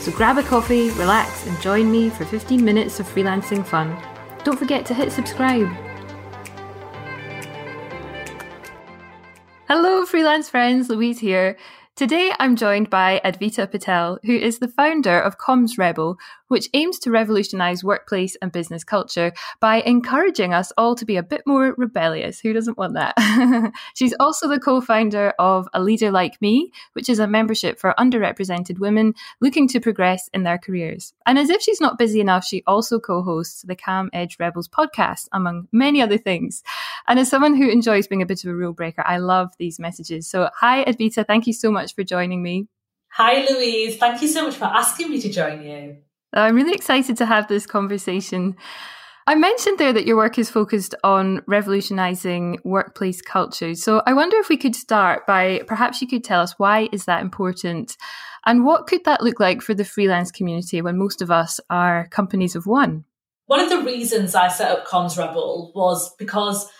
So grab a coffee, relax, and join me for 15 minutes of freelancing fun. Don't forget to hit subscribe. Hello, freelance friends, Louise here. Today I'm joined by Advita Patel, who is the founder of Comms Rebel, which aims to revolutionize workplace and business culture by encouraging us all to be a bit more rebellious. Who doesn't want that? She's also the co founder of A Leader Like Me, which is a membership for underrepresented women looking to progress in their careers. And as if she's not busy enough, she also co hosts the Calm Edge Rebels podcast, among many other things. And as someone who enjoys being a bit of a rule breaker, I love these messages. So, hi, Advita. Thank you so much for joining me. Hi, Louise. Thank you so much for asking me to join you. I'm really excited to have this conversation. I mentioned there that your work is focused on revolutionizing workplace culture. So I wonder if we could start by perhaps you could tell us why is that important and what could that look like for the freelance community when most of us are companies of one? One of the reasons I set up Comms Rebel was because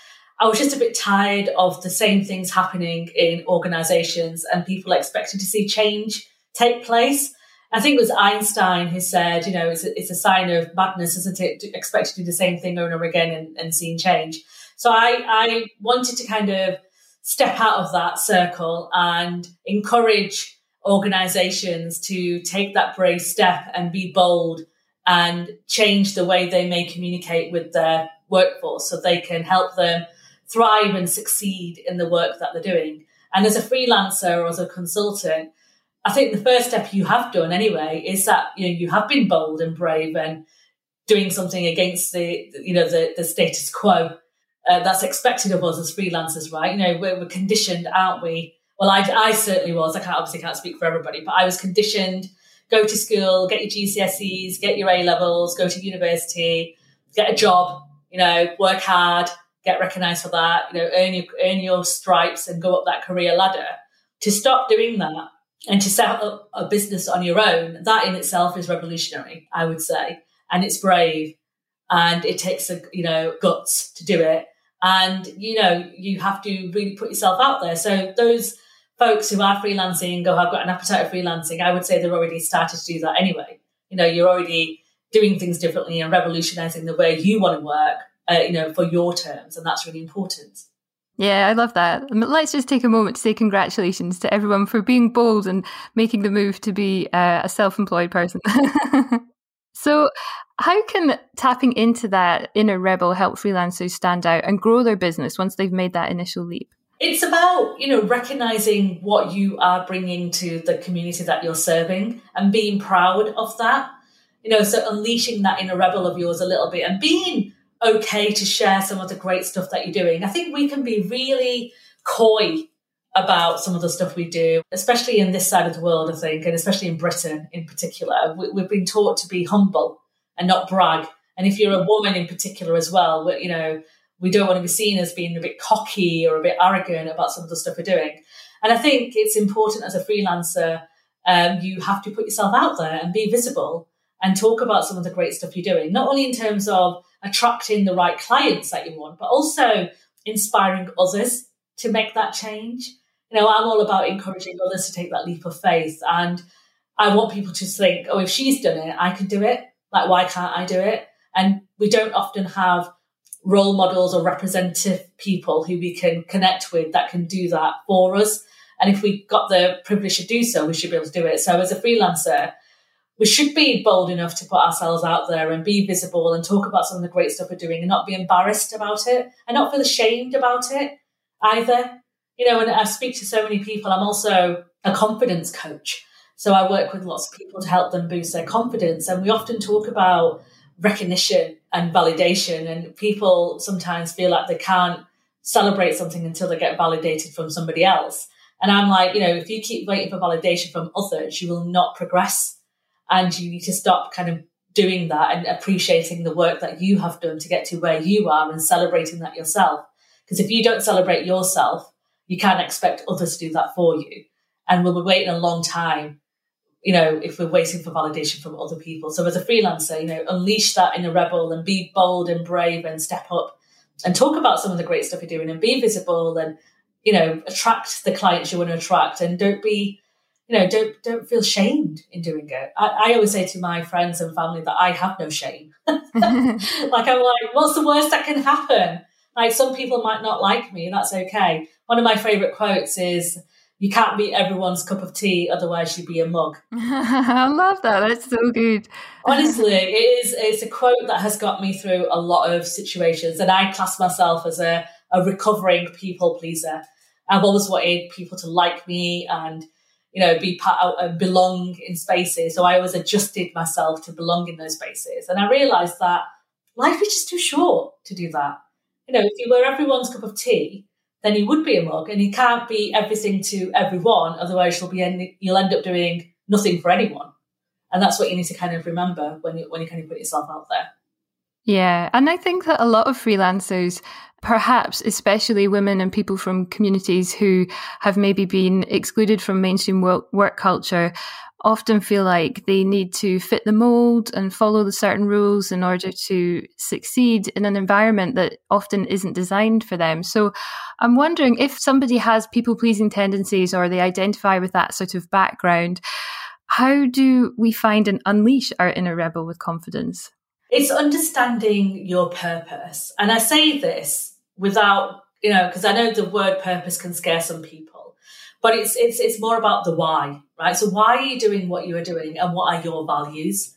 I was just a bit tired of the same things happening in organizations and people expecting to see change take place. I think it was Einstein who said, you know, it's a, it's a sign of madness, isn't it, to expect to do the same thing over and over again and, and seeing change. So I, I wanted to kind of step out of that circle and encourage organizations to take that brave step and be bold and change the way they may communicate with their workforce so they can help them thrive and succeed in the work that they're doing. And as a freelancer or as a consultant, I think the first step you have done anyway is that you know you have been bold and brave and doing something against the you know the, the status quo uh, that's expected of us as freelancers, right? You know we're, we're conditioned, aren't we? Well, I, I certainly was. I can't obviously can't speak for everybody, but I was conditioned. Go to school, get your GCSEs, get your A levels, go to university, get a job. You know, work hard, get recognised for that. You know, earn your earn your stripes and go up that career ladder. To stop doing that and to set up a business on your own, that in itself is revolutionary, I would say. And it's brave and it takes a, you know, guts to do it. And, you know, you have to really put yourself out there. So those folks who are freelancing go, I've got an appetite for freelancing, I would say they're already started to do that anyway. You know, you're already doing things differently and revolutionizing the way you want to work, uh, you know, for your terms. And that's really important. Yeah, I love that. Let's just take a moment to say congratulations to everyone for being bold and making the move to be uh, a self employed person. so, how can tapping into that inner rebel help freelancers stand out and grow their business once they've made that initial leap? It's about, you know, recognizing what you are bringing to the community that you're serving and being proud of that. You know, so unleashing that inner rebel of yours a little bit and being okay to share some of the great stuff that you're doing. I think we can be really coy about some of the stuff we do, especially in this side of the world, I think, and especially in Britain in particular. We, have been taught to be humble and not brag. And if you're a woman in particular as well, you know, we don't want to be seen as being a bit cocky or a bit arrogant about some of the stuff we're doing. And I think it's important as a freelancer, um, you have to put yourself out there and be visible and talk about some of the great stuff you're doing, not only in terms of attracting the right clients that you want, but also inspiring others to make that change. You know, I'm all about encouraging others to take that leap of faith. And I want people to think, oh, if she's done it, I can do it. Like, why can't I do it? And we don't often have role models or representative people who we can connect with that can do that for us. And if we got the privilege to do so, we should be able to do it. So as a freelancer, we should be bold enough to put ourselves out there and be visible and talk about some of the great stuff we're doing and not be embarrassed about it and not feel ashamed about it either. You know, and I speak to so many people. I'm also a confidence coach. So I work with lots of people to help them boost their confidence. And we often talk about recognition and validation. And people sometimes feel like they can't celebrate something until they get validated from somebody else. And I'm like, you know, if you keep waiting for validation from others, you will not progress and you need to stop kind of doing that and appreciating the work that you have done to get to where you are and celebrating that yourself. Because if you don't celebrate yourself, you can't expect others to do that for you. And we'll be waiting a long time, you know, if we're waiting for validation from other people. So as a freelancer, you know, unleash that inner rebel and be bold and brave and step up and talk about some of the great stuff you're doing and be visible and, you know, attract the clients you want to attract and don't be, you know, don't don't feel shamed in doing it. I, I always say to my friends and family that I have no shame. like I'm like, what's the worst that can happen? Like some people might not like me, and that's okay. One of my favorite quotes is, "You can't be everyone's cup of tea, otherwise you'd be a mug." I love that. That's so good. Honestly, it is. It's a quote that has got me through a lot of situations, and I class myself as a, a recovering people pleaser. I've always wanted people to like me and you know be part of, uh, belong in spaces. So I always adjusted myself to belong in those spaces, and I realised that life is just too short to do that you know, if you were everyone's cup of tea, then you would be a mug, and you can't be everything to everyone. Otherwise, you'll be end, you'll end up doing nothing for anyone, and that's what you need to kind of remember when you when you kind of put yourself out there. Yeah, and I think that a lot of freelancers perhaps especially women and people from communities who have maybe been excluded from mainstream work culture often feel like they need to fit the mold and follow the certain rules in order to succeed in an environment that often isn't designed for them. So I'm wondering if somebody has people pleasing tendencies or they identify with that sort of background, how do we find and unleash our inner rebel with confidence? It's understanding your purpose. And I say this without, you know, because I know the word purpose can scare some people, but it's it's it's more about the why right? So why are you doing what you are doing and what are your values?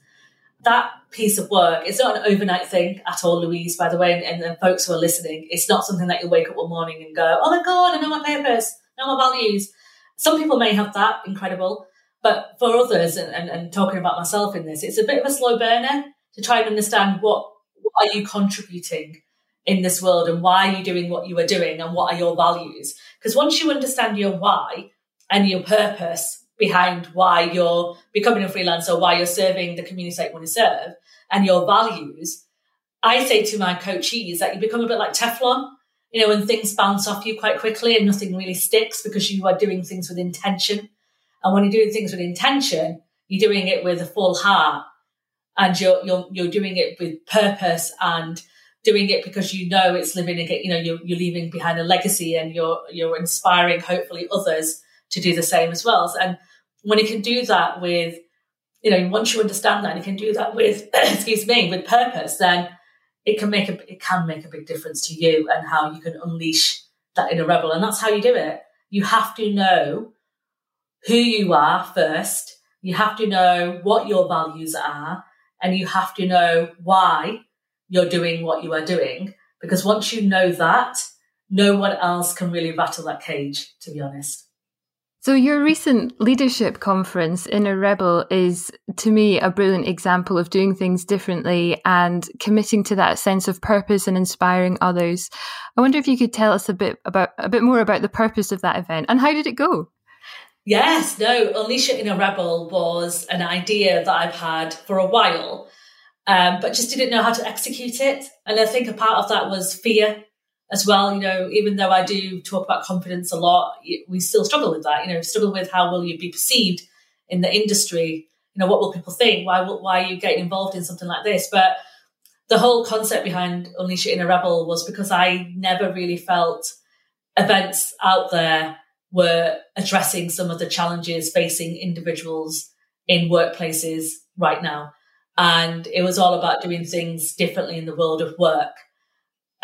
That piece of work, it's not an overnight thing at all, Louise, by the way, and, and folks who are listening, it's not something that you wake up one morning and go, oh my God, I know my purpose, I know my values. Some people may have that, incredible. But for others, and, and, and talking about myself in this, it's a bit of a slow burner to try and understand what, what are you contributing in this world and why are you doing what you are doing and what are your values? Because once you understand your why and your purpose, behind why you're becoming a freelancer, why you're serving the community that you want to serve, and your values. I say to my coachees that you become a bit like Teflon. You know, when things bounce off you quite quickly and nothing really sticks because you are doing things with intention. And when you're doing things with intention, you're doing it with a full heart and you're, you're, you're doing it with purpose and doing it because you know it's living, again, you know, you're, you're leaving behind a legacy and you're, you're inspiring hopefully others to do the same as well. And when you can do that with, you know, once you understand that you can do that with, excuse me, with purpose, then it can make a, it can make a big difference to you and how you can unleash that inner rebel. And that's how you do it. You have to know who you are first. You have to know what your values are and you have to know why you're doing what you are doing. Because once you know that, no one else can really rattle that cage, to be honest. So, your recent leadership conference, Inner Rebel, is to me a brilliant example of doing things differently and committing to that sense of purpose and inspiring others. I wonder if you could tell us a bit about a bit more about the purpose of that event and how did it go? Yes, no, Unleash Your Inner Rebel was an idea that I've had for a while, um, but just didn't know how to execute it. And I think a part of that was fear as well. You know, even though I do talk about confidence a lot, we still struggle with that. You know, struggle with how will you be perceived in the industry? You know, what will people think? Why why are you getting involved in something like this? But the whole concept behind Unleash Your Inner Rebel was because I never really felt events out there were addressing some of the challenges facing individuals in workplaces right now. And it was all about doing things differently in the world of work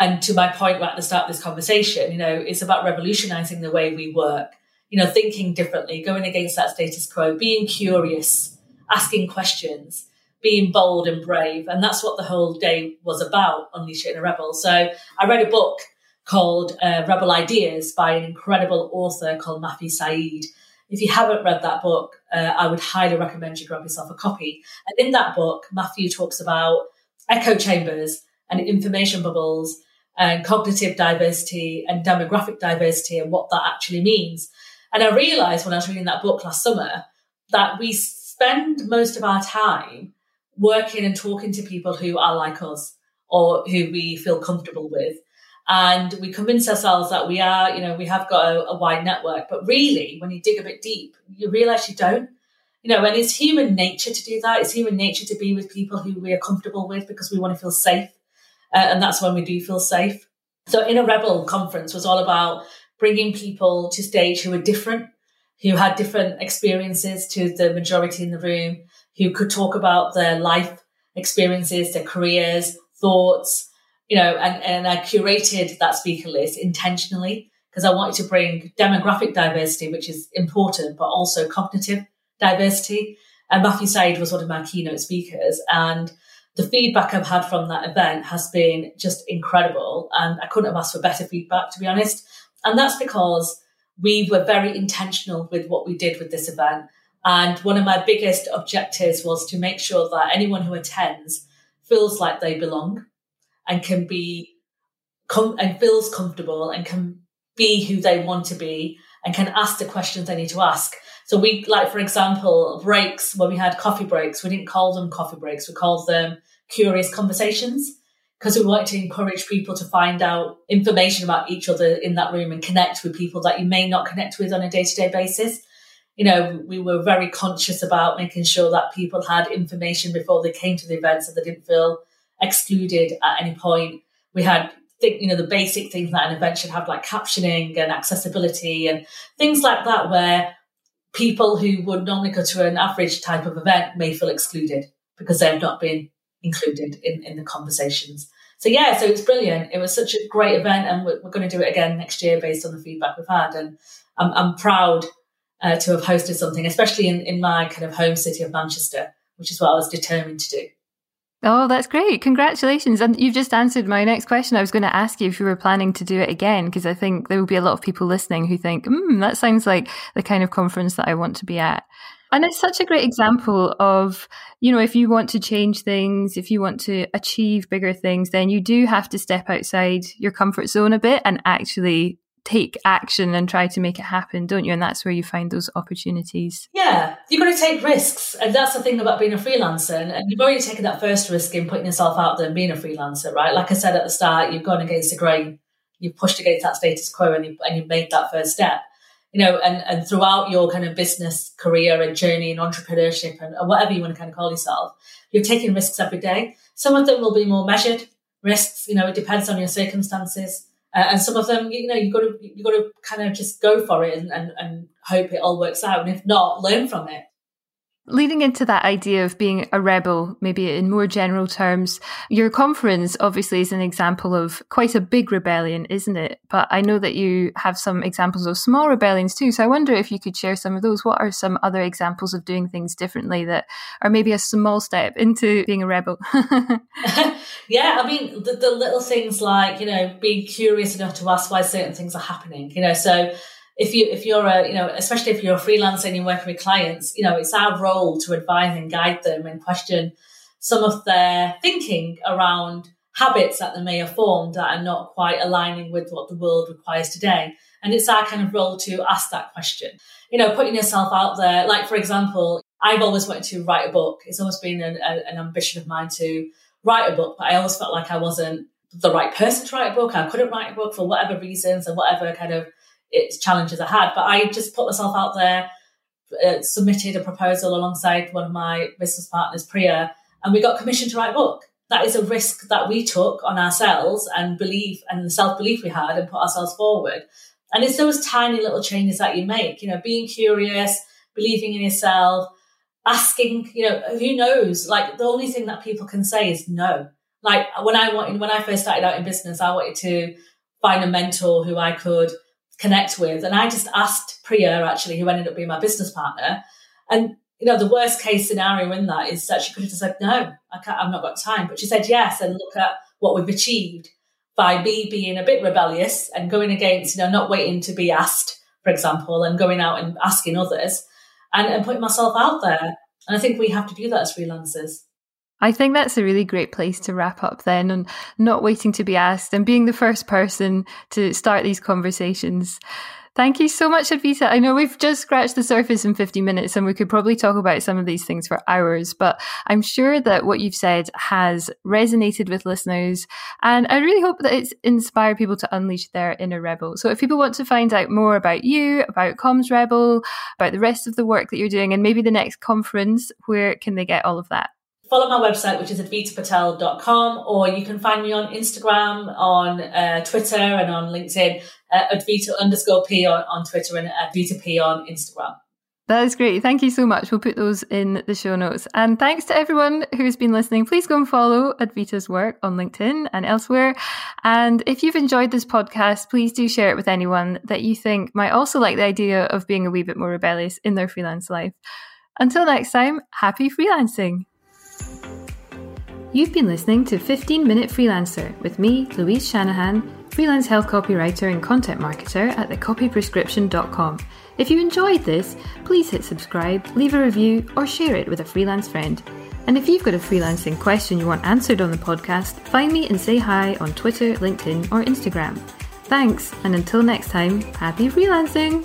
and to my point right at the start of this conversation, you know, it's about revolutionizing the way we work, you know, thinking differently, going against that status quo, being curious, asking questions, being bold and brave. And that's what the whole day was about, Unleashing a Rebel. So I read a book called uh, Rebel Ideas by an incredible author called Matthew Syed. If you haven't read that book, uh, I would highly recommend you grab yourself a copy. And in that book, Matthew talks about echo chambers and information bubbles and cognitive diversity and demographic diversity and what that actually means. And I realized when I was reading that book last summer that we spend most of our time working and talking to people who are like us or who we feel comfortable with. And we convince ourselves that we are, you know, we have got a, a wide network. But really, when you dig a bit deep, you realize you don't. You know, and it's human nature to do that. It's human nature to be with people who we are comfortable with because we want to feel safe. Uh, and that's when we do feel safe. So, Inner Rebel conference was all about bringing people to stage who were different, who had different experiences to the majority in the room, who could talk about their life experiences, their careers, thoughts, you know, and, and I curated that speaker list intentionally because I wanted to bring demographic diversity, which is important, but also cognitive diversity. And Matthew Syed was one of my keynote speakers. And the feedback I've had from that event has been just incredible. And I couldn't have asked for better feedback, to be honest. And that's because we were very intentional with what we did with this event. And one of my biggest objectives was to make sure that anyone who attends feels like they belong and can be com- and feels comfortable and can be who they want to be and can ask the questions they need to ask. So we like, for example, breaks when we had coffee breaks, we didn't call them coffee breaks, we called them curious conversations because we wanted to encourage people to find out information about each other in that room and connect with people that you may not connect with on a day to day basis. You know, we were very conscious about making sure that people had information before they came to the event so they didn't feel excluded at any point. We had think you know the basic things that an event should have like captioning and accessibility and things like that where people who would normally go to an average type of event may feel excluded because they've not been included in, in the conversations. So yeah, so it's brilliant. It was such a great event, and we're, we're going to do it again next year based on the feedback we've had. And I'm, I'm proud uh, to have hosted something, especially in, in my kind of home city of Manchester, which is what I was determined to do. Oh, that's great. Congratulations. And you've just answered my next question. I was going to ask you if you were planning to do it again, because I think there will be a lot of people listening who think, hmm, that sounds like the kind of conference that I want to be at. And it's such a great example of, you know, if you want to change things, if you want to achieve bigger things, then you do have to step outside your comfort zone a bit and actually take action and try to make it happen, don't you? And that's where you find those opportunities. Yeah, you've got to take risks. And that's the thing about being a freelancer. And you've already taken that first risk in putting yourself out there and being a freelancer, right? Like I said at the start, you've gone against the grain, you've pushed against that status quo and, you, and you've made that first step. You know, and, and throughout your kind of business career and journey and entrepreneurship and, and whatever you want to kind of call yourself, you're taking risks every day. Some of them will be more measured risks. You know, it depends on your circumstances. Uh, and some of them, you know, you've got to you've got to kind of just go for it and, and, and hope it all works out. And if not, learn from it. Leading into that idea of being a rebel, maybe in more general terms, your conference obviously is an example of quite a big rebellion, isn't it? But I know that you have some examples of small rebellions too. So I wonder if you could share some of those. What are some other examples of doing things differently that are maybe a small step into being a rebel? yeah, I mean, the, the little things like, you know, being curious enough to ask why certain things are happening, you know, so if you if you're a you know especially if you're a freelancer and you're working with clients you know it's our role to advise and guide them and question some of their thinking around habits that they may have formed that are not quite aligning with what the world requires today. And it's our kind of role to ask that question. You know putting yourself out there like for example i've always wanted to write a book. It's always been an, an ambition of mine to write a book but i always felt like i wasn't the right person to write a book. I couldn't write a book for whatever reasons and whatever kind of it's challenges I had. But I just put myself out there, uh, submitted a proposal alongside one of my business partners, Priya, and we got commissioned to write a book. That is a risk that we took on ourselves and belief and the self belief we had and put ourselves forward. And it's those tiny little changes that you make, you know, being curious, believing in yourself, asking, you know, who knows? Like the only thing that people can say is no. Like when I wanted, when I first started out in business, I wanted to find a mentor who I could connect with. And I just asked Priya, actually, who ended up being my business partner. And, you know, the worst case scenario in that is that she could have just said, no, I can't, I've not got time. But she said yes. And look at what we've achieved by me being a bit rebellious and going against, you know, not waiting to be asked, for example, and going out and asking others and, and putting myself out there. And I think we have to do that as freelancers. I think that's a really great place to wrap up then and not waiting to be asked and being the first person to start these conversations. Thank you so much, Advita. I know we've just scratched the surface in 50 minutes and we could probably talk about some of these things for hours, but I'm sure that what you've said has resonated with listeners. And I really hope that it's inspired people to unleash their inner rebel. So if people want to find out more about you, about Comms Rebel, about the rest of the work that you're doing, and maybe the next conference, where can they get all of that? Follow my website, which is advitapatel.com, or you can find me on Instagram, on uh, Twitter, and on LinkedIn, uh, Advita underscore P on, on Twitter and Advita P on Instagram. That is great. Thank you so much. We'll put those in the show notes. And thanks to everyone who's been listening. Please go and follow Advita's work on LinkedIn and elsewhere. And if you've enjoyed this podcast, please do share it with anyone that you think might also like the idea of being a wee bit more rebellious in their freelance life. Until next time, happy freelancing. You've been listening to 15 Minute Freelancer with me, Louise Shanahan, freelance health copywriter and content marketer at thecopyprescription.com. If you enjoyed this, please hit subscribe, leave a review, or share it with a freelance friend. And if you've got a freelancing question you want answered on the podcast, find me and say hi on Twitter, LinkedIn, or Instagram. Thanks, and until next time, happy freelancing!